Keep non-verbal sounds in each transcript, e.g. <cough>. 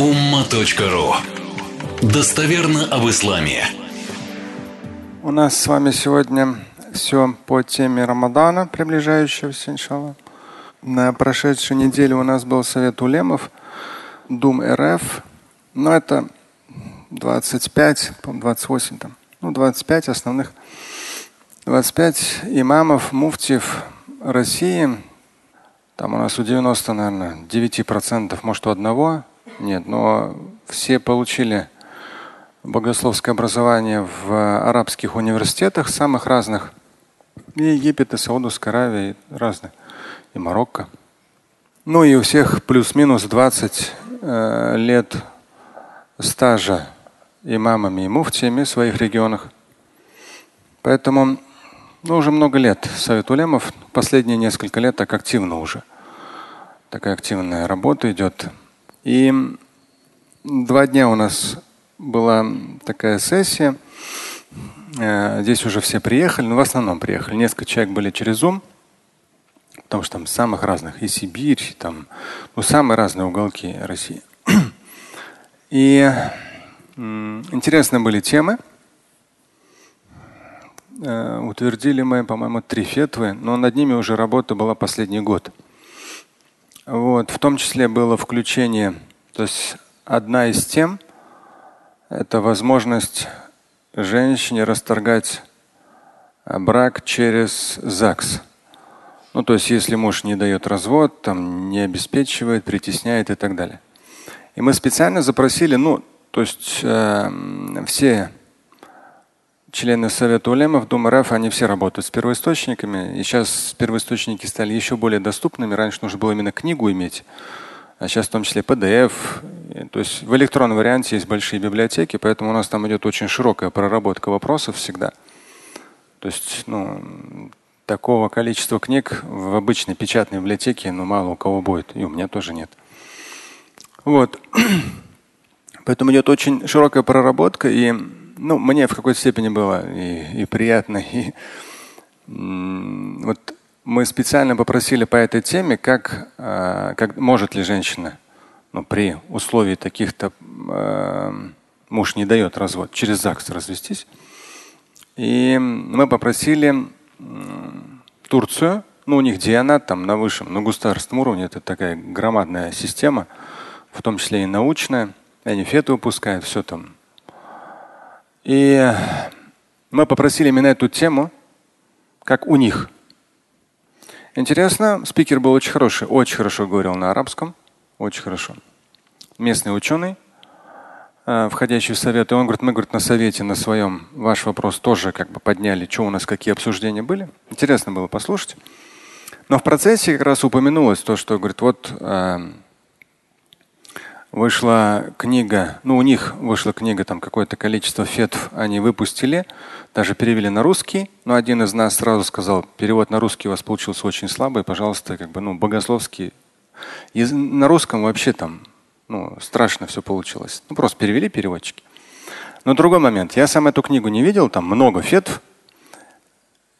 umma.ru Достоверно об исламе. У нас с вами сегодня все по теме Рамадана, приближающегося, иншалла. На прошедшей неделе у нас был совет улемов, Дум РФ. Но это 25, 28 там, ну 25 основных, 25 имамов, муфтиев России. Там у нас у 90, наверное, 9%, может у одного. Нет, но все получили богословское образование в арабских университетах самых разных. И Египет, и Саудовская Аравия, и разные. И Марокко. Ну и у всех плюс-минус 20 э, лет стажа имамами и муфтиями в своих регионах. Поэтому ну, уже много лет Совет Улемов, последние несколько лет так активно уже. Такая активная работа идет. И два дня у нас была такая сессия. Э, здесь уже все приехали, но ну, в основном приехали. Несколько человек были через Zoom, потому что там самых разных, и Сибирь, там, ну, самые разные уголки России. <clears throat> И интересные были темы. Э, утвердили мы, по-моему, три фетвы, но над ними уже работа была последний год. Вот, в том числе было включение, то есть одна из тем – это возможность женщине расторгать брак через ЗАГС. Ну, то есть, если муж не дает развод, там, не обеспечивает, притесняет и так далее. И мы специально запросили, ну, то есть э, все члены Совета Улемов, Дума РФ, они все работают с первоисточниками. И сейчас первоисточники стали еще более доступными. Раньше нужно было именно книгу иметь, а сейчас в том числе PDF. То есть в электронном варианте есть большие библиотеки, поэтому у нас там идет очень широкая проработка вопросов всегда. То есть ну, такого количества книг в обычной печатной библиотеке ну, мало у кого будет. И у меня тоже нет. Вот. <clears throat> Поэтому идет очень широкая проработка, и ну, мне в какой-то степени было и, и приятно. И, вот мы специально попросили по этой теме, как, э, как может ли женщина ну, при условии таких-то э, муж не дает развод, через ЗАГС развестись. И мы попросили э, Турцию, ну у них дианат там на высшем, на государственном уровне, это такая громадная система, в том числе и научная. Они феты выпускают, все там и мы попросили именно эту тему, как у них. Интересно, спикер был очень хороший, очень хорошо говорил на арабском, очень хорошо. Местный ученый, э, входящий в совет, и он говорит, мы говорит, на совете на своем ваш вопрос тоже как бы подняли, что у нас, какие обсуждения были. Интересно было послушать. Но в процессе как раз упомянулось то, что говорит, вот э, вышла книга, ну у них вышла книга, там какое-то количество фетв они выпустили, даже перевели на русский, но один из нас сразу сказал, перевод на русский у вас получился очень слабый, пожалуйста, как бы, ну, богословский. И на русском вообще там, ну, страшно все получилось. Ну, просто перевели переводчики. Но другой момент. Я сам эту книгу не видел, там много фетв,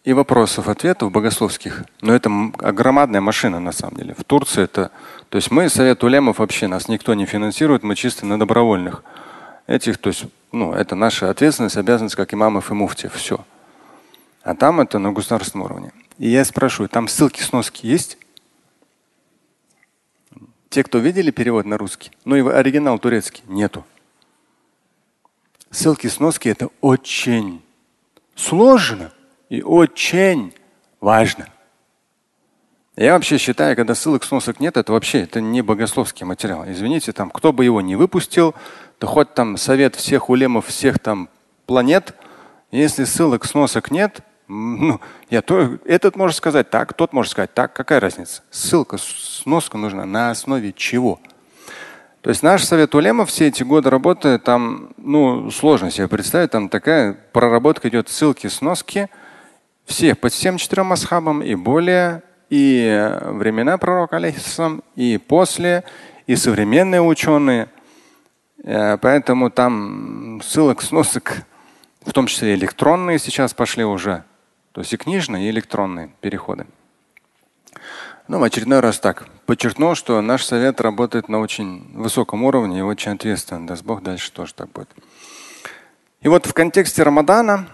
и вопросов, ответов богословских. Но это громадная машина на самом деле. В Турции это, то есть мы Совет Улемов вообще нас никто не финансирует, мы чисто на добровольных этих, то есть ну это наша ответственность, обязанность как имамов и муфтиев, все. А там это на государственном уровне. И я спрашиваю, там ссылки, сноски есть? Те, кто видели перевод на русский, ну и оригинал турецкий, нету. Ссылки, сноски это очень сложно и очень важно. Я вообще считаю, когда ссылок сносок нет, это вообще это не богословский материал. Извините, там, кто бы его не выпустил, то хоть там совет всех улемов всех там планет, если ссылок сносок нет, ну, я то, этот может сказать так, тот может сказать так, какая разница? Ссылка, сноска нужна на основе чего? То есть наш совет улема все эти годы работы, там, ну, сложно себе представить, там такая проработка идет ссылки, сноски – все по всем четырем асхабам и более, и времена пророка, алейхиссалам, и после, и современные ученые. Э, поэтому там ссылок, сносок, в том числе электронные сейчас пошли уже. То есть и книжные, и электронные переходы. Ну, в очередной раз так. Подчеркнул, что наш совет работает на очень высоком уровне и очень ответственно. Даст Бог, дальше тоже так будет. И вот в контексте Рамадана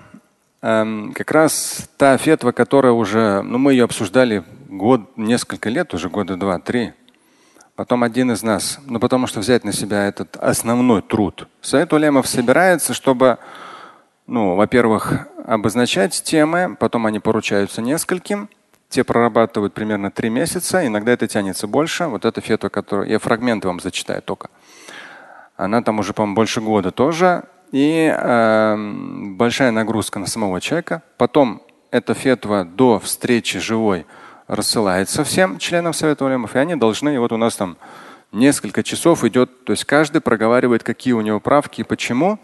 как раз та фетва, которая уже, ну мы ее обсуждали год, несколько лет, уже года два-три. Потом один из нас, ну потому что взять на себя этот основной труд. Совет улемов собирается, чтобы, ну, во-первых, обозначать темы, потом они поручаются нескольким, те прорабатывают примерно три месяца, иногда это тянется больше. Вот эта фетва, которую я фрагменты вам зачитаю только. Она там уже, по-моему, больше года тоже. И э, большая нагрузка на самого человека. Потом эта фетва до встречи живой рассылается всем членам Совета Улемов, и они должны, и вот у нас там несколько часов идет, то есть каждый проговаривает, какие у него правки почему,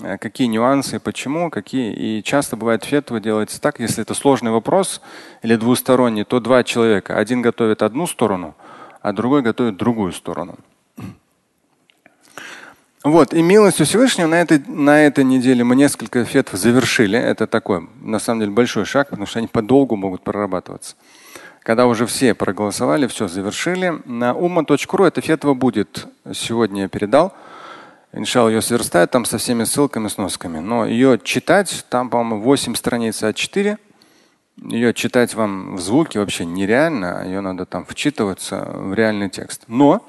э, какие нюансы, почему, какие. И часто бывает фетва делается так, если это сложный вопрос или двусторонний, то два человека. Один готовит одну сторону, а другой готовит другую сторону. Вот, и милостью Всевышнего на этой, на этой неделе мы несколько фетв завершили. Это такой, на самом деле, большой шаг, потому что они подолгу могут прорабатываться. Когда уже все проголосовали, все завершили. На umma.ru эта фетва будет. Сегодня я передал. Иншалла ее сверстают там со всеми ссылками, сносками. Но ее читать, там, по-моему, 8 страниц А4. Ее читать вам в звуке вообще нереально. Ее надо там вчитываться в реальный текст. Но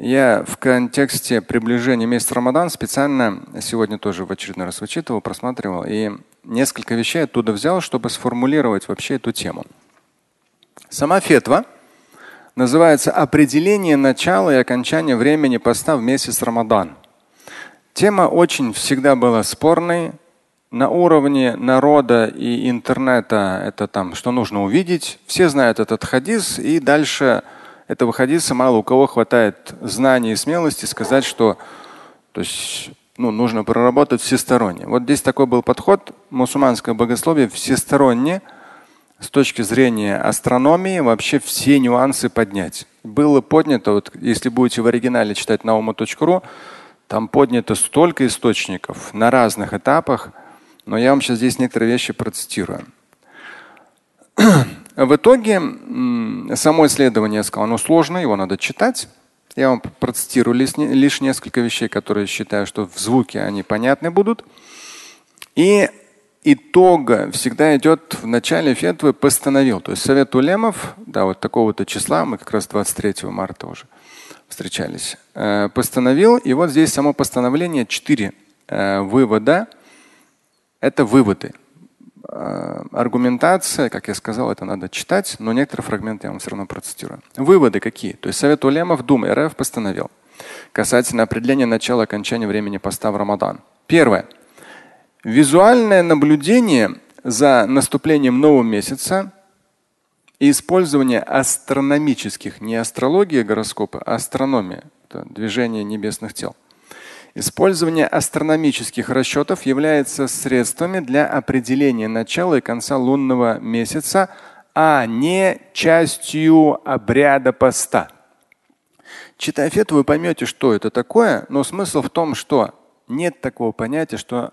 я в контексте приближения месяца Рамадан специально сегодня тоже в очередной раз вычитывал, просматривал и несколько вещей оттуда взял, чтобы сформулировать вообще эту тему. Сама фетва называется «Определение начала и окончания времени поста в месяц Рамадан». Тема очень всегда была спорной. На уровне народа и интернета это там, что нужно увидеть. Все знают этот хадис и дальше – этого хадиса мало у кого хватает знаний и смелости сказать, что то есть, ну, нужно проработать всесторонне. Вот здесь такой был подход мусульманское богословие всесторонне с точки зрения астрономии вообще все нюансы поднять. Было поднято, вот если будете в оригинале читать nauма.ru, там поднято столько источников на разных этапах, но я вам сейчас здесь некоторые вещи процитирую. В итоге само исследование, я сказал, оно сложное, его надо читать. Я вам процитирую лишь несколько вещей, которые считаю, что в звуке они понятны будут. И итога всегда идет в начале фетвы постановил. То есть совет улемов, да, вот такого-то числа, мы как раз 23 марта уже встречались, э, постановил. И вот здесь само постановление, четыре э, вывода. Это выводы. Э, аргументация, как я сказал, это надо читать, но некоторые фрагменты я вам все равно процитирую. Выводы какие? То есть Совет Улемов, Дум РФ постановил касательно определения начала окончания времени поста в Рамадан. Первое. Визуальное наблюдение за наступлением нового месяца и использование астрономических, не астрология гороскопа, а астрономия, это движение небесных тел – Использование астрономических расчетов является средствами для определения начала и конца лунного месяца, а не частью обряда поста. Читая фету, вы поймете, что это такое, но смысл в том, что нет такого понятия, что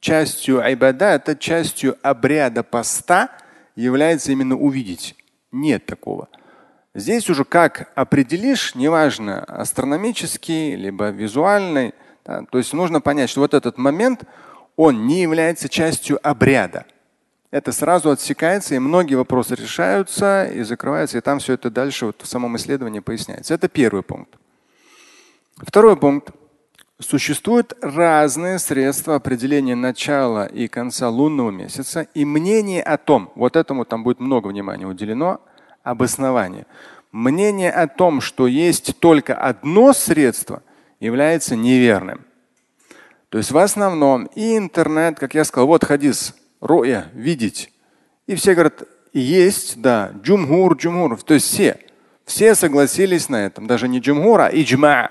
частью айбада, это частью обряда поста является именно увидеть. Нет такого. Здесь уже как определишь, неважно, астрономический, либо визуальный, да, то есть нужно понять, что вот этот момент, он не является частью обряда. Это сразу отсекается, и многие вопросы решаются и закрываются, и там все это дальше вот в самом исследовании поясняется. Это первый пункт. Второй пункт. Существуют разные средства определения начала и конца лунного месяца, и мнение о том, вот этому там будет много внимания уделено, обоснование. Мнение о том, что есть только одно средство, является неверным. То есть в основном и интернет, как я сказал, вот хадис, роя, видеть. И все говорят, есть, да, джумхур, джумхур. То есть все. Все согласились на этом. Даже не джумхур, а иджма.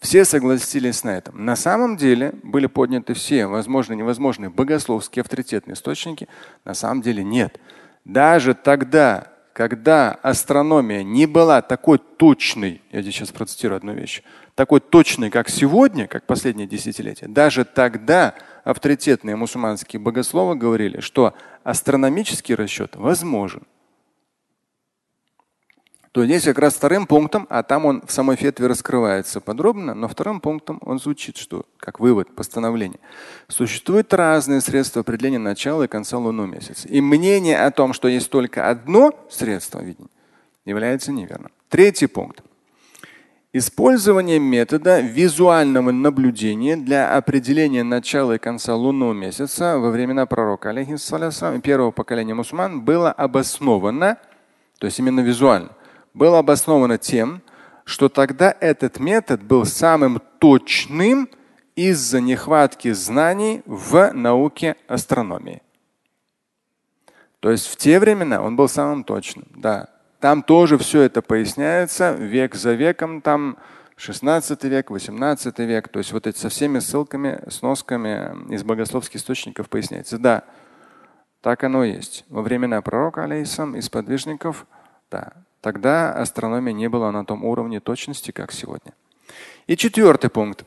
Все согласились на этом. На самом деле были подняты все возможные и невозможные богословские авторитетные источники. На самом деле нет. Даже тогда, когда астрономия не была такой точной, я здесь сейчас процитирую одну вещь, такой точной, как сегодня, как последние десятилетия, даже тогда авторитетные мусульманские богословы говорили, что астрономический расчет возможен. То здесь как раз вторым пунктом, а там он в самой фетве раскрывается подробно, но вторым пунктом он звучит, что как вывод, постановление. Существуют разные средства определения начала и конца лунного месяца. И мнение о том, что есть только одно средство видения, является неверным. Третий пункт. Использование метода визуального наблюдения для определения начала и конца лунного месяца во времена пророка алейхиссалям первого поколения мусульман было обосновано, то есть именно визуально, было обосновано тем, что тогда этот метод был самым точным из-за нехватки знаний в науке астрономии. То есть в те времена он был самым точным. Да. Там тоже все это поясняется век за веком, там 16 век, 18 век. То есть вот эти со всеми ссылками, сносками из богословских источников поясняется. Да, так оно и есть. Во времена пророка, алейсам, из подвижников, да, Тогда астрономия не была на том уровне точности, как сегодня. И четвертый пункт.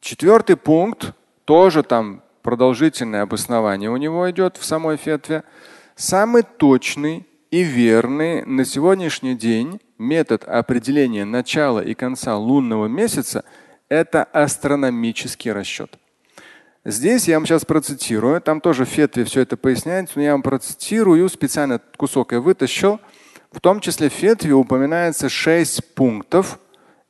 Четвертый пункт, тоже там продолжительное обоснование у него идет в самой фетве. Самый точный и верный на сегодняшний день метод определения начала и конца лунного месяца – это астрономический расчет. Здесь я вам сейчас процитирую, там тоже в фетве все это поясняется, но я вам процитирую, специально кусок я вытащил – в том числе в фетве упоминается шесть пунктов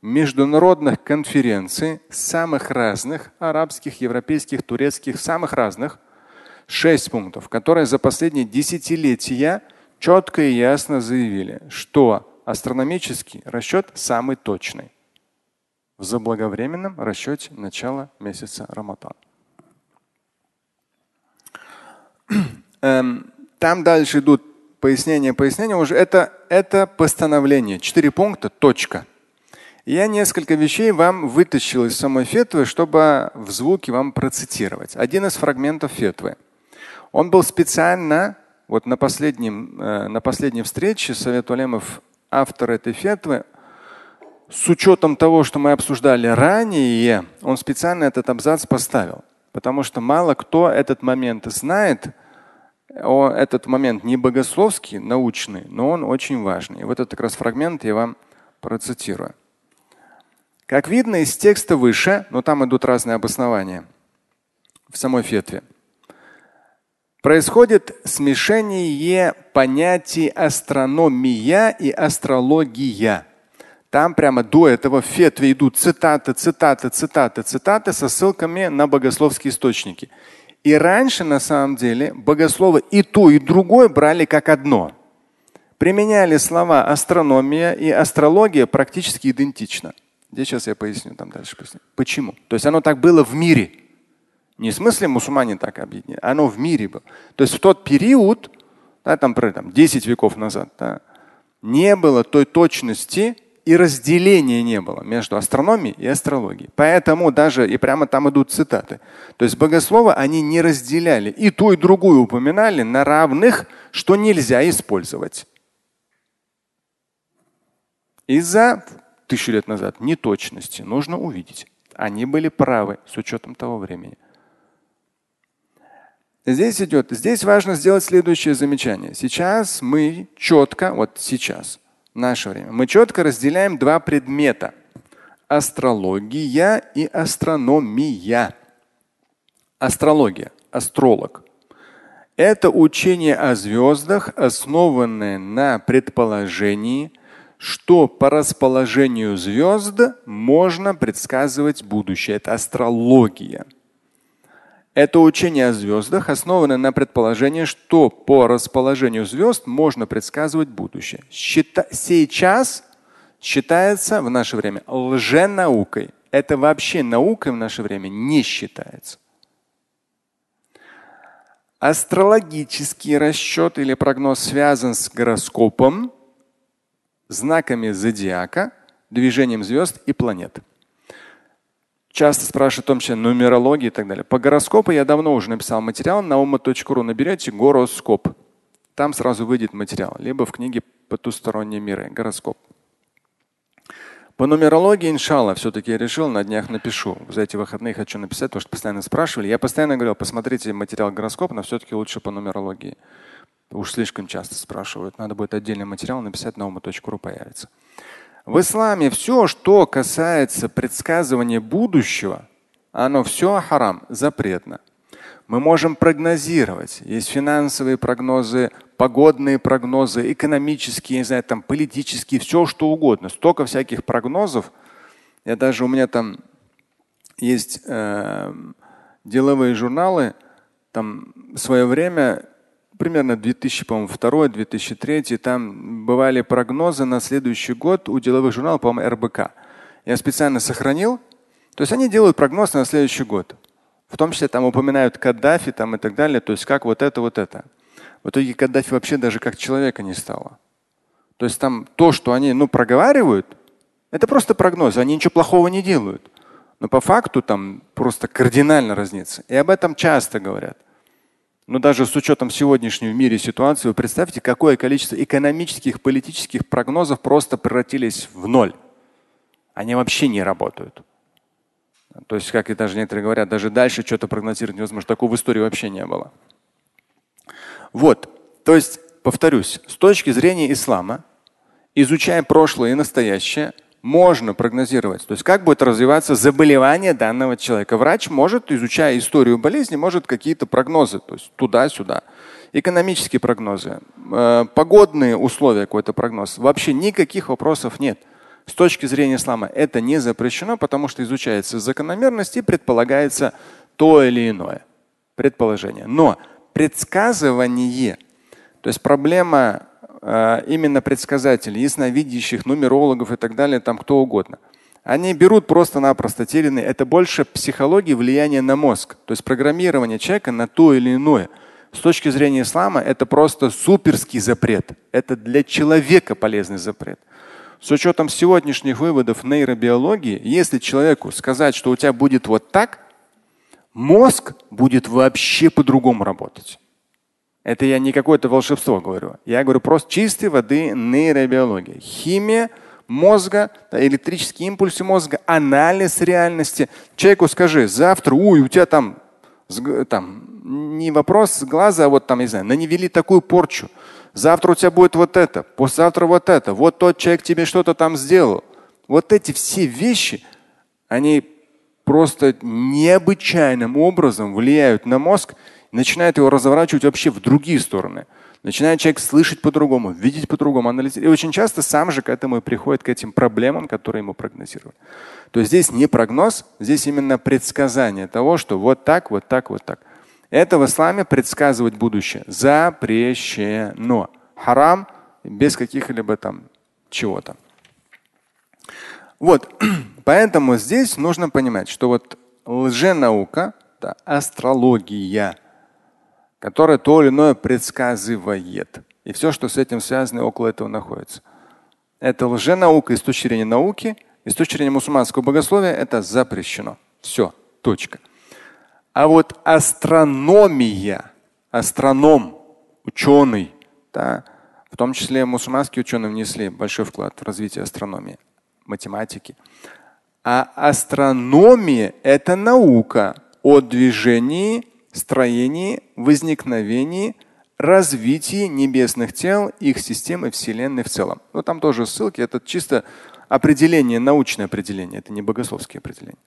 международных конференций самых разных, арабских, европейских, турецких, самых разных. Шесть пунктов, которые за последние десятилетия четко и ясно заявили, что астрономический расчет самый точный в заблаговременном расчете начала месяца Рамадан. Эм, там дальше идут пояснение, пояснение уже это, это постановление. Четыре пункта, точка. Я несколько вещей вам вытащил из самой фетвы, чтобы в звуке вам процитировать. Один из фрагментов фетвы. Он был специально, вот на, последнем, э, на последней встрече Совет Улемов, автор этой фетвы, с учетом того, что мы обсуждали ранее, он специально этот абзац поставил. Потому что мало кто этот момент знает, этот момент не богословский, научный, но он очень важный. И вот этот как раз фрагмент я вам процитирую. Как видно из текста выше, но там идут разные обоснования в самой фетве, происходит смешение понятий астрономия и астрология. Там прямо до этого в фетве идут цитаты, цитаты, цитаты, цитаты со ссылками на богословские источники. И раньше, на самом деле, богословы и то, и другое брали как одно. Применяли слова астрономия и астрология практически идентично. Здесь сейчас я поясню там дальше. Почему? То есть оно так было в мире. Не в смысле мусульмане так объединили, оно в мире было. То есть в тот период, да, там, там 10 веков назад, да, не было той точности, и разделения не было между астрономией и астрологией. Поэтому даже и прямо там идут цитаты. То есть богословы они не разделяли. И ту, и другую упоминали на равных, что нельзя использовать. Из-за тысячу лет назад неточности нужно увидеть. Они были правы с учетом того времени. Здесь идет, здесь важно сделать следующее замечание. Сейчас мы четко, вот сейчас, наше время. Мы четко разделяем два предмета – астрология и астрономия. Астрология, астролог – это учение о звездах, основанное на предположении, что по расположению звезд можно предсказывать будущее. Это астрология. Это учение о звездах основано на предположении, что по расположению звезд можно предсказывать будущее. Счита... Сейчас считается в наше время лженаукой. Это вообще наукой в наше время не считается. Астрологический расчет или прогноз связан с гороскопом, знаками зодиака, движением звезд и планет. Часто спрашивают в том числе нумерологии и так далее. По гороскопу я давно уже написал материал. На ума.ру наберете гороскоп. Там сразу выйдет материал. Либо в книге «Потусторонние миры» гороскоп. По нумерологии, иншалла, все-таки я решил, на днях напишу. За эти выходные хочу написать, потому что постоянно спрашивали. Я постоянно говорил, посмотрите материал гороскоп, но все-таки лучше по нумерологии. Уж слишком часто спрашивают. Надо будет отдельный материал написать на ума.ру появится. В исламе все, что касается предсказывания будущего, оно все харам, запретно. Мы можем прогнозировать. Есть финансовые прогнозы, погодные прогнозы, экономические, не знаю, там, политические, все что угодно. Столько всяких прогнозов. Я даже у меня там есть э, деловые журналы, там в свое время, примерно 2002-2003, там бывали прогнозы на следующий год у деловых журналов, по-моему, РБК. Я специально сохранил. То есть они делают прогноз на следующий год. В том числе там упоминают Каддафи там, и так далее. То есть как вот это, вот это. В итоге Каддафи вообще даже как человека не стало. То есть там то, что они ну, проговаривают, это просто прогноз. Они ничего плохого не делают. Но по факту там просто кардинально разнится. И об этом часто говорят. Но даже с учетом сегодняшней в мире ситуации, вы представьте, какое количество экономических, политических прогнозов просто превратились в ноль. Они вообще не работают. То есть, как и даже некоторые говорят, даже дальше что-то прогнозировать невозможно. Такого в истории вообще не было. Вот. То есть, повторюсь, с точки зрения ислама, изучая прошлое и настоящее, можно прогнозировать. То есть как будет развиваться заболевание данного человека. Врач может, изучая историю болезни, может какие-то прогнозы, то есть туда-сюда. Экономические прогнозы, э, погодные условия, какой-то прогноз. Вообще никаких вопросов нет. С точки зрения ислама это не запрещено, потому что изучается закономерность и предполагается то или иное предположение. Но предсказывание, то есть проблема именно предсказателей, ясновидящих, нумерологов и так далее, там кто угодно. Они берут просто-напросто телены. Это больше психологии влияния на мозг, то есть программирование человека на то или иное. С точки зрения ислама это просто суперский запрет. Это для человека полезный запрет. С учетом сегодняшних выводов нейробиологии, если человеку сказать, что у тебя будет вот так, мозг будет вообще по-другому работать. Это я не какое-то волшебство говорю. Я говорю просто чистой воды нейробиология. Химия мозга, электрические импульсы мозга, анализ реальности. Человеку скажи, завтра, ой, у тебя там, там не вопрос глаза, а вот там, не знаю, наневели такую порчу. Завтра у тебя будет вот это, послезавтра вот это. Вот тот человек тебе что-то там сделал. Вот эти все вещи, они просто необычайным образом влияют на мозг, начинают его разворачивать вообще в другие стороны. Начинает человек слышать по-другому, видеть по-другому, анализировать. И очень часто сам же к этому и приходит, к этим проблемам, которые ему прогнозировали. То есть здесь не прогноз, здесь именно предсказание того, что вот так, вот так, вот так. Это в исламе предсказывать будущее запрещено. Харам без каких-либо там чего-то. Вот, <clears throat> поэтому здесь нужно понимать, что вот лженаука, да, астрология, которая то или иное предсказывает, и все, что с этим связано, около этого находится. Это лженаука и с точки зрения науки, и с точки зрения мусульманского богословия это запрещено. Все, точка. А вот астрономия, астроном, ученый, да, в том числе мусульманские ученые внесли большой вклад в развитие астрономии, математики. А астрономия – это наука о движении, строении, возникновении, развитии небесных тел, их системы Вселенной в целом. Ну, там тоже ссылки, это чисто определение, научное определение, это не богословские определения.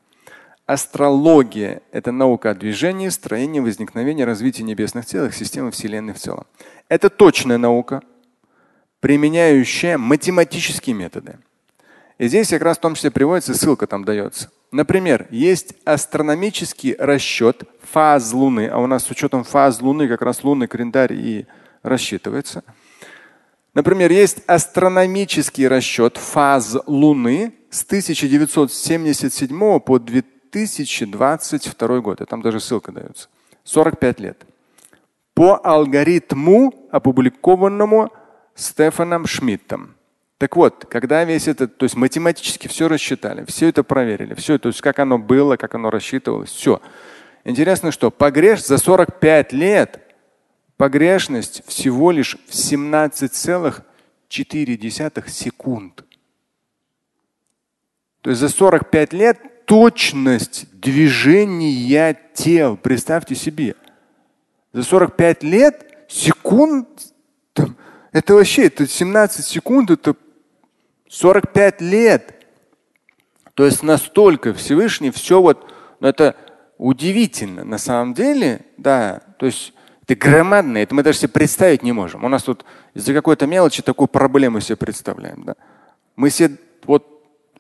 Астрология – это наука о движении, строении, возникновении, развитии небесных тел и системы Вселенной в целом. Это точная наука, применяющая математические методы. И здесь как раз в том числе приводится, ссылка там дается. Например, есть астрономический расчет фаз Луны, а у нас с учетом фаз Луны как раз лунный календарь и рассчитывается. Например, есть астрономический расчет фаз Луны с 1977 по 2000 2022 год. И там даже ссылка дается. 45 лет. По алгоритму, опубликованному Стефаном Шмидтом. Так вот, когда весь этот, то есть математически все рассчитали, все это проверили, все, то есть как оно было, как оно рассчитывалось, все. Интересно, что погреш за 45 лет погрешность всего лишь в 17,4 секунд. То есть за 45 лет точность движения тел. Представьте себе. За 45 лет секунд Это вообще, это 17 секунд, это 45 лет. То есть настолько Всевышний все вот, ну это удивительно. На самом деле, да, то есть это громадное, это мы даже себе представить не можем. У нас тут из-за какой-то мелочи такую проблему себе представляем. Да? Мы себе вот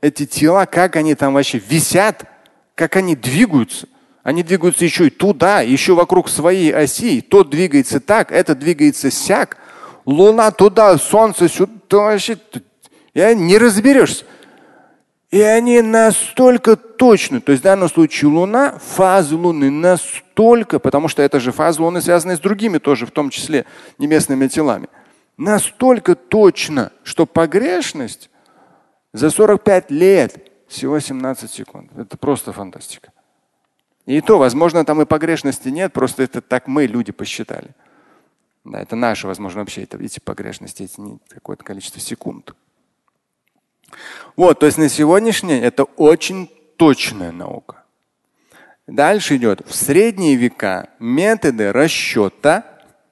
эти тела, как они там вообще висят, как они двигаются. Они двигаются еще и туда, еще вокруг своей оси. Тот двигается так, это двигается сяк. Луна туда, солнце сюда. Вообще, и не разберешься. И они настолько точны. То есть в данном случае Луна, фазы Луны настолько, потому что это же фазы Луны связаны с другими тоже, в том числе небесными телами. Настолько точно, что погрешность за 45 лет всего 17 секунд. Это просто фантастика. И то, возможно, там и погрешности нет, просто это так мы, люди, посчитали. Да, это наши, возможно, вообще это, эти погрешности, эти какое-то количество секунд. Вот, то есть на сегодняшний день это очень точная наука. Дальше идет. В средние века методы расчета,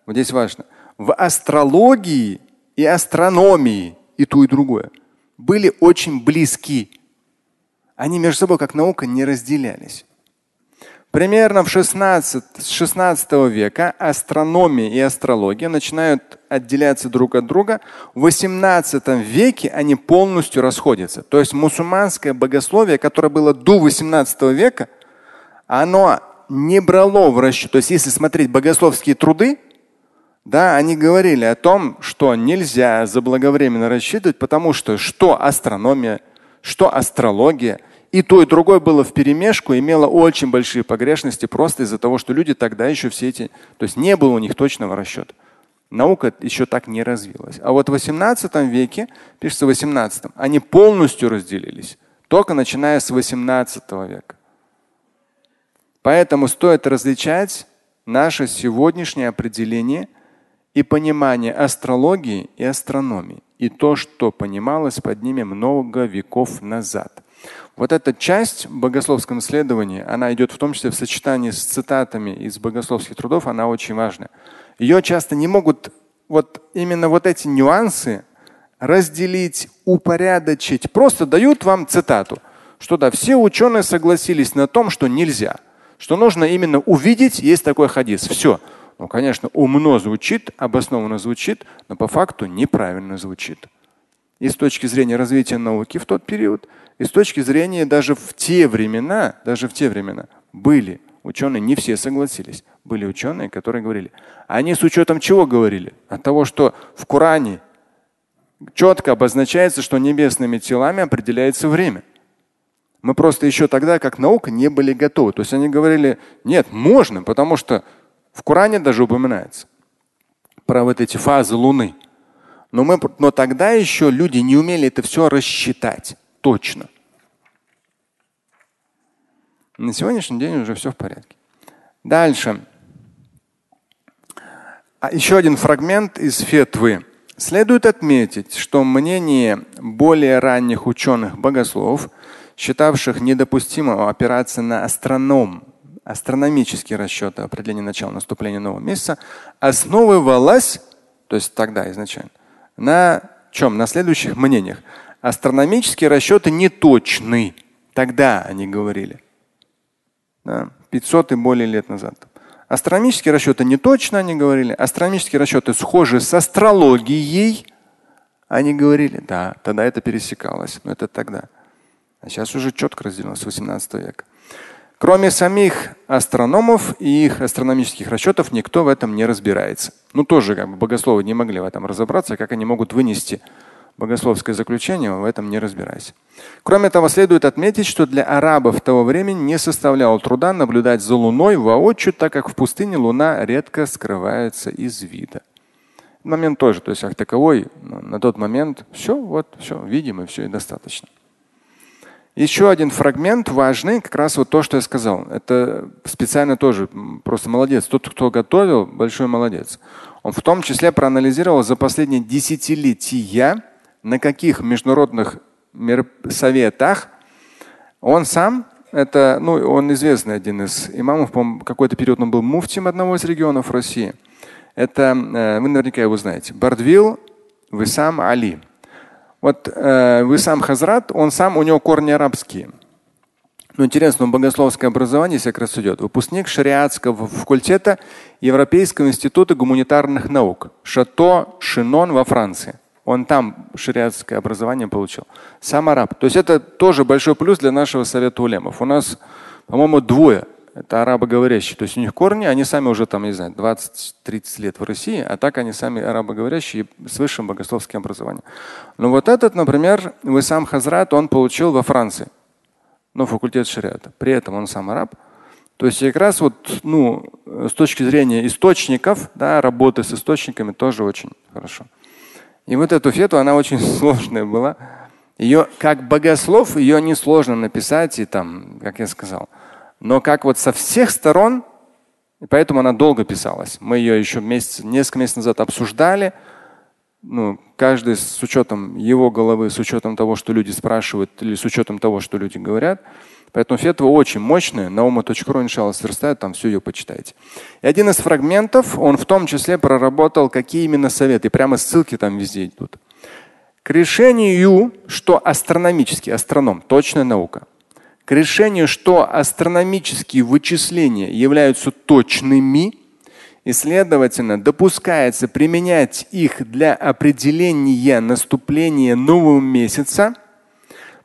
вот здесь важно, в астрологии и астрономии и то, и другое были очень близки. Они между собой как наука не разделялись. Примерно в 16, с 16 века астрономия и астрология начинают отделяться друг от друга. В 18 веке они полностью расходятся. То есть мусульманское богословие, которое было до 18 века, оно не брало в расчет. То есть если смотреть богословские труды, да, они говорили о том, что нельзя заблаговременно рассчитывать, потому что что астрономия, что астрология – и то, и другое было в перемешку, имело очень большие погрешности просто из-за того, что люди тогда еще все эти, то есть не было у них точного расчета. Наука еще так не развилась. А вот в 18 веке, пишется в 18, они полностью разделились, только начиная с 18 века. Поэтому стоит различать наше сегодняшнее определение и понимание астрологии и астрономии, и то, что понималось под ними много веков назад. Вот эта часть в богословском исследовании, она идет в том числе в сочетании с цитатами из богословских трудов, она очень важна. Ее часто не могут вот именно вот эти нюансы разделить, упорядочить. Просто дают вам цитату, что да, все ученые согласились на том, что нельзя, что нужно именно увидеть, есть такой хадис. Все. Ну, конечно, умно звучит, обоснованно звучит, но по факту неправильно звучит. И с точки зрения развития науки в тот период – и с точки зрения даже в те времена, даже в те времена были ученые, не все согласились. Были ученые, которые говорили. Они с учетом чего говорили? От того, что в Коране четко обозначается, что небесными телами определяется время. Мы просто еще тогда, как наука, не были готовы. То есть они говорили, нет, можно, потому что в Коране даже упоминается про вот эти фазы Луны. Но, мы, но тогда еще люди не умели это все рассчитать точно. На сегодняшний день уже все в порядке. Дальше. А еще один фрагмент из фетвы. Следует отметить, что мнение более ранних ученых-богословов, считавших недопустимым опираться на астроном, астрономические расчеты определения начала наступления нового месяца, основывалось, то есть тогда изначально, на чем? На следующих мнениях. Астрономические расчеты не точны. Тогда они говорили. Да, 500 и более лет назад. Астрономические расчеты не точно, они говорили. Астрономические расчеты схожи с астрологией. Они говорили, да, тогда это пересекалось, но это тогда. А сейчас уже четко разделено с 18 века. Кроме самих астрономов и их астрономических расчетов, никто в этом не разбирается. Ну тоже как бы богословы не могли в этом разобраться, как они могут вынести богословское заключение, в этом не разбирайся. Кроме того, следует отметить, что для арабов того времени не составляло труда наблюдать за Луной воочию, так как в пустыне Луна редко скрывается из вида. Момент тоже, то есть как таковой, на тот момент все, вот, все, видим и все, и достаточно. Еще один фрагмент важный, как раз вот то, что я сказал. Это специально тоже просто молодец. Тот, кто готовил, большой молодец. Он в том числе проанализировал за последние десятилетия на каких международных советах он сам, это, ну, он известный один из имамов, по какой-то период он был муфтием одного из регионов России. Это, э, вы наверняка его знаете, Бардвилл Висам Али. Вот э, Висам Хазрат, он сам, у него корни арабские. Но интересно, он богословское образование, если как раз идет. Выпускник шариатского факультета Европейского института гуманитарных наук. Шато Шинон во Франции. Он там шариатское образование получил. Сам араб. То есть это тоже большой плюс для нашего совета улемов. У нас, по-моему, двое это арабоговорящие. То есть у них корни, они сами уже там, не знаю, 20-30 лет в России, а так они сами арабоговорящие с высшим богословским образованием. Но вот этот, например, Висам Хазрат, он получил во Франции, ну, факультет шариата. При этом он сам араб. То есть как раз вот, ну, с точки зрения источников, да, работы с источниками тоже очень хорошо. И вот эту фету, она очень <laughs> сложная была. Ее, как богослов, ее несложно написать, и там, как я сказал, но как вот со всех сторон, и поэтому она долго писалась. Мы ее еще месяц, несколько месяцев назад обсуждали. Ну, каждый с учетом его головы, с учетом того, что люди спрашивают, или с учетом того, что люди говорят. Поэтому фетва очень мощная. Наума.ру, иншалла, сверстает, там все ее почитайте. И один из фрагментов, он в том числе проработал, какие именно советы. Прямо ссылки там везде идут. К решению, что астрономический, астроном, точная наука – к решению, что астрономические вычисления являются точными, и, следовательно, допускается применять их для определения наступления нового месяца,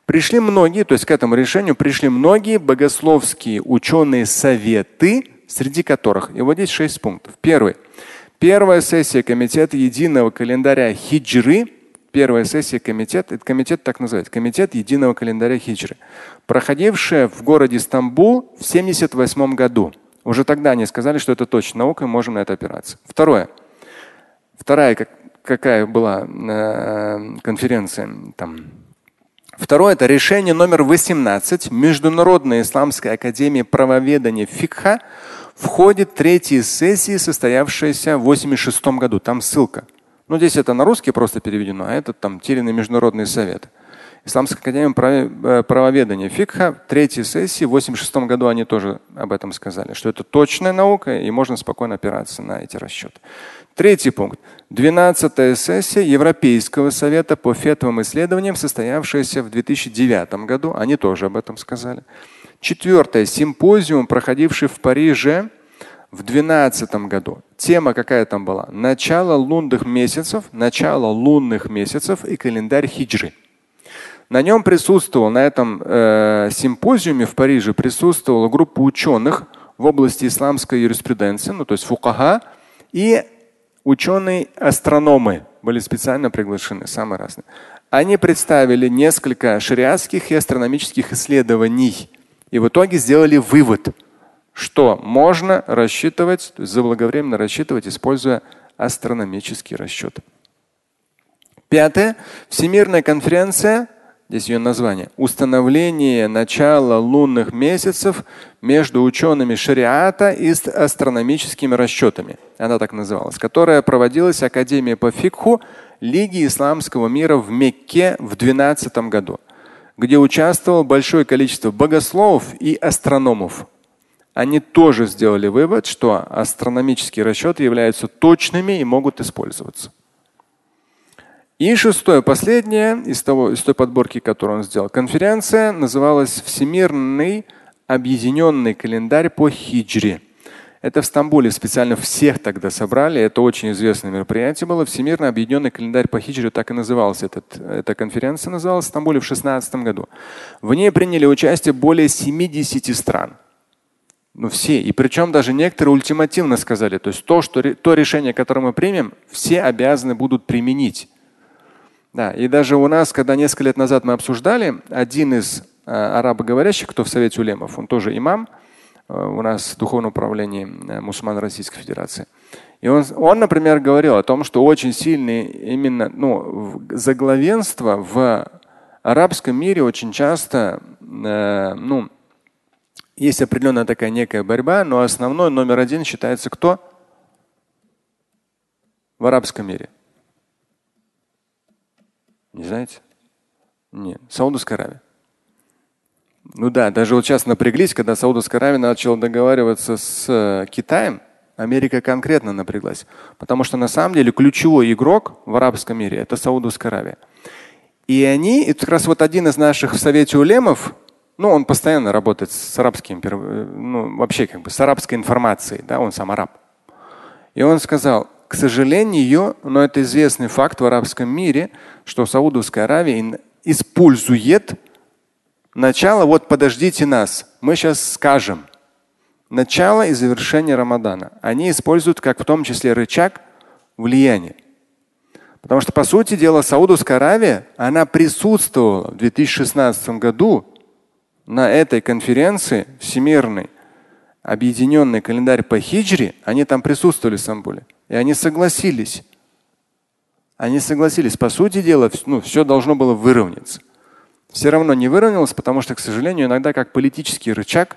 пришли многие, то есть к этому решению пришли многие богословские ученые советы, среди которых, и вот здесь шесть пунктов. Первый. Первая сессия Комитета единого календаря хиджры – первая сессия комитета, этот комитет так называется, комитет единого календаря хиджры, проходившая в городе Стамбул в 1978 году. Уже тогда они сказали, что это точно наука, и можем на это опираться. Второе. Вторая, как, какая была э, конференция там. Второе – это решение номер 18 Международной исламской академии правоведения ФИКХа в ходе третьей сессии, состоявшейся в 1986 году. Там ссылка. Ну, здесь это на русский просто переведено, а это там Тириный международный совет. Исламская академия э, правоведения Фикха, третьей сессии, в 86 году они тоже об этом сказали, что это точная наука и можно спокойно опираться на эти расчеты. Третий пункт. Двенадцатая сессия Европейского совета по фетовым исследованиям, состоявшаяся в 2009 году, они тоже об этом сказали. Четвертое. Симпозиум, проходивший в Париже в 2012 году. Тема какая там была? Начало лунных месяцев, начало лунных месяцев и календарь хиджры. На нем присутствовал, на этом э, симпозиуме в Париже присутствовала группа ученых в области исламской юриспруденции, ну то есть фукаха, и ученые-астрономы были специально приглашены, самые разные. Они представили несколько шариатских и астрономических исследований и в итоге сделали вывод – что можно рассчитывать, то есть заблаговременно рассчитывать, используя астрономические расчеты. Пятое. Всемирная конференция, здесь ее название, установление начала лунных месяцев между учеными шариата и астрономическими расчетами. Она так называлась, которая проводилась Академией по фикху Лиги исламского мира в Мекке в 2012 году, где участвовало большое количество богословов и астрономов они тоже сделали вывод, что астрономические расчеты являются точными и могут использоваться. И шестое, последнее из, того, из той подборки, которую он сделал. Конференция называлась Всемирный объединенный календарь по хиджре. Это в Стамбуле специально всех тогда собрали. Это очень известное мероприятие было. Всемирный объединенный календарь по хиджре так и назывался. Этот, эта конференция называлась в Стамбуле в 2016 году. В ней приняли участие более 70 стран. Ну все. И причем даже некоторые ультимативно сказали, то есть то, что, то решение, которое мы примем, все обязаны будут применить. Да, и даже у нас, когда несколько лет назад мы обсуждали, один из э, арабоговорящих, кто в Совете Улемов, он тоже имам, э, у нас в духовном управлении э, мусульман Российской Федерации. И он, он, например, говорил о том, что очень сильное именно ну, заглавенство в арабском мире очень часто э, ну, есть определенная такая некая борьба, но основной номер один считается кто? В арабском мире. Не знаете? Нет. Саудовская Аравия. Ну да, даже вот сейчас напряглись, когда Саудовская Аравия начала договариваться с э, Китаем, Америка конкретно напряглась. Потому что на самом деле ключевой игрок в арабском мире это Саудовская Аравия. И они, это как раз вот один из наших в Совете Улемов, ну, он постоянно работает с арабским, ну, вообще как бы с арабской информацией, да, он сам араб. И он сказал, к сожалению, но это известный факт в арабском мире, что Саудовская Аравия использует начало, вот подождите нас, мы сейчас скажем, начало и завершение Рамадана. Они используют как в том числе рычаг влияния. Потому что, по сути дела, Саудовская Аравия, она присутствовала в 2016 году на этой конференции всемирной, объединенный календарь по хиджре, они там присутствовали в Стамбуле. И они согласились. Они согласились. По сути дела, ну, все должно было выровняться. Все равно не выровнялось, потому что, к сожалению, иногда как политический рычаг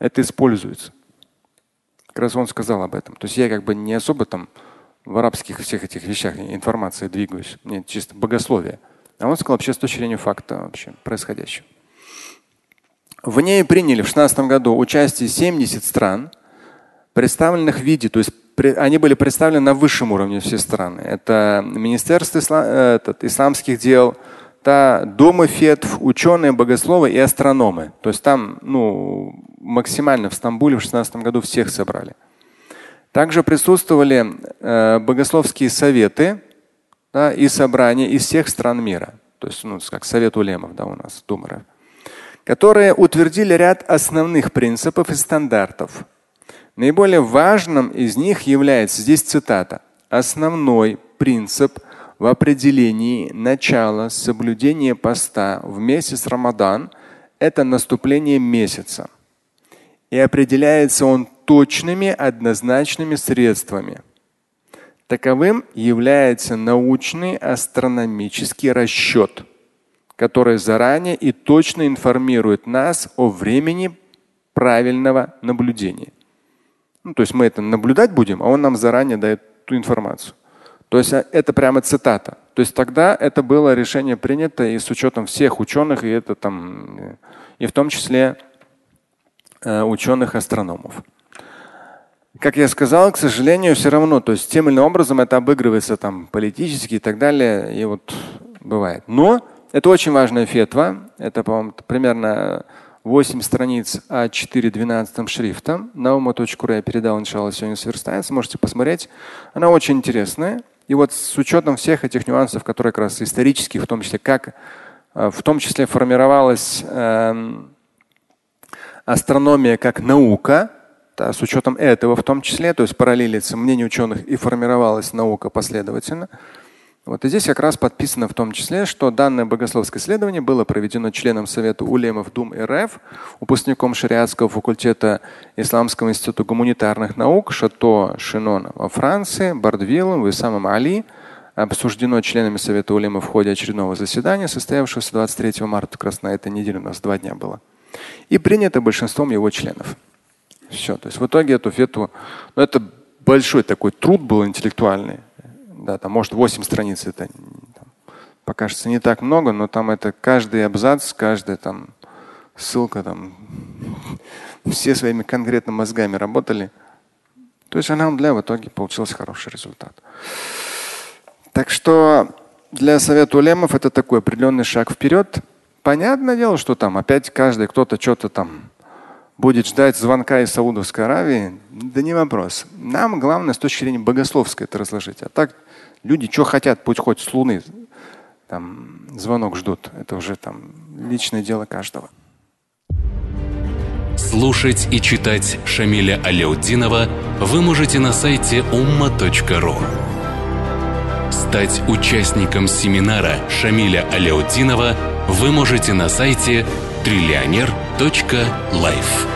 это используется. Как раз он сказал об этом. То есть я как бы не особо там в арабских всех этих вещах информации двигаюсь. Нет, чисто богословие. А он сказал вообще с точки зрения факта вообще происходящего. В ней приняли в 2016 году участие 70 стран, представленных в виде, то есть они были представлены на высшем уровне все страны. Это Министерство ислам, этот, исламских дел, та Дома фетв, ученые, богословы и астрономы. То есть там ну, максимально в Стамбуле в 2016 году всех собрали. Также присутствовали э, богословские советы да, и собрания из всех стран мира. То есть, ну, как совет улемов да, у нас, думаров, которые утвердили ряд основных принципов и стандартов. Наиболее важным из них является здесь цитата: основной принцип в определении начала соблюдения поста в месяц Рамадан – это наступление месяца. И определяется он точными однозначными средствами. Таковым является научный астрономический расчет, который заранее и точно информирует нас о времени правильного наблюдения. Ну, то есть мы это наблюдать будем, а он нам заранее дает ту информацию. То есть а, это прямо цитата. То есть тогда это было решение принято и с учетом всех ученых, и это там, и в том числе э, ученых-астрономов. Как я сказал, к сожалению, все равно, то есть тем или иным образом это обыгрывается там политически и так далее, и вот бывает. Но это очень важная фетва, это, по-моему, примерно 8 страниц А4 12 шрифтом. На ума.ру я передал, иншалла, сегодня сверстается, можете посмотреть. Она очень интересная. И вот с учетом всех этих нюансов, которые как раз исторические, в том числе как э, в том числе формировалась э, астрономия как наука, да, с учетом этого в том числе, то есть параллелится мнение ученых и формировалась наука последовательно. Вот и здесь как раз подписано в том числе, что данное богословское исследование было проведено членом Совета Улемов Дум РФ, выпускником шариатского факультета Исламского института гуманитарных наук Шато Шинона во Франции, Бардвиллом, Висамом Али, обсуждено членами Совета Улемов в ходе очередного заседания, состоявшегося 23 марта, как раз на этой неделе у нас два дня было, и принято большинством его членов. Все. То есть в итоге эту фетву, ну это большой такой труд был интеллектуальный. Да, там может 8 страниц это там, покажется не так много, но там это каждый абзац, каждая там ссылка там <laughs> все своими конкретными мозгами работали. То есть она для в итоге получился хороший результат. Так что для Совета Улемов это такой определенный шаг вперед. Понятное дело, что там опять каждый кто-то что-то там будет ждать звонка из Саудовской Аравии, да не вопрос. Нам главное с точки зрения богословской это разложить. А так люди что хотят, пусть хоть с Луны там звонок ждут. Это уже там личное дело каждого. Слушать и читать Шамиля Аляутдинова вы можете на сайте umma.ru. Стать участником семинара Шамиля Аляутдинова вы можете на сайте триллионер.life.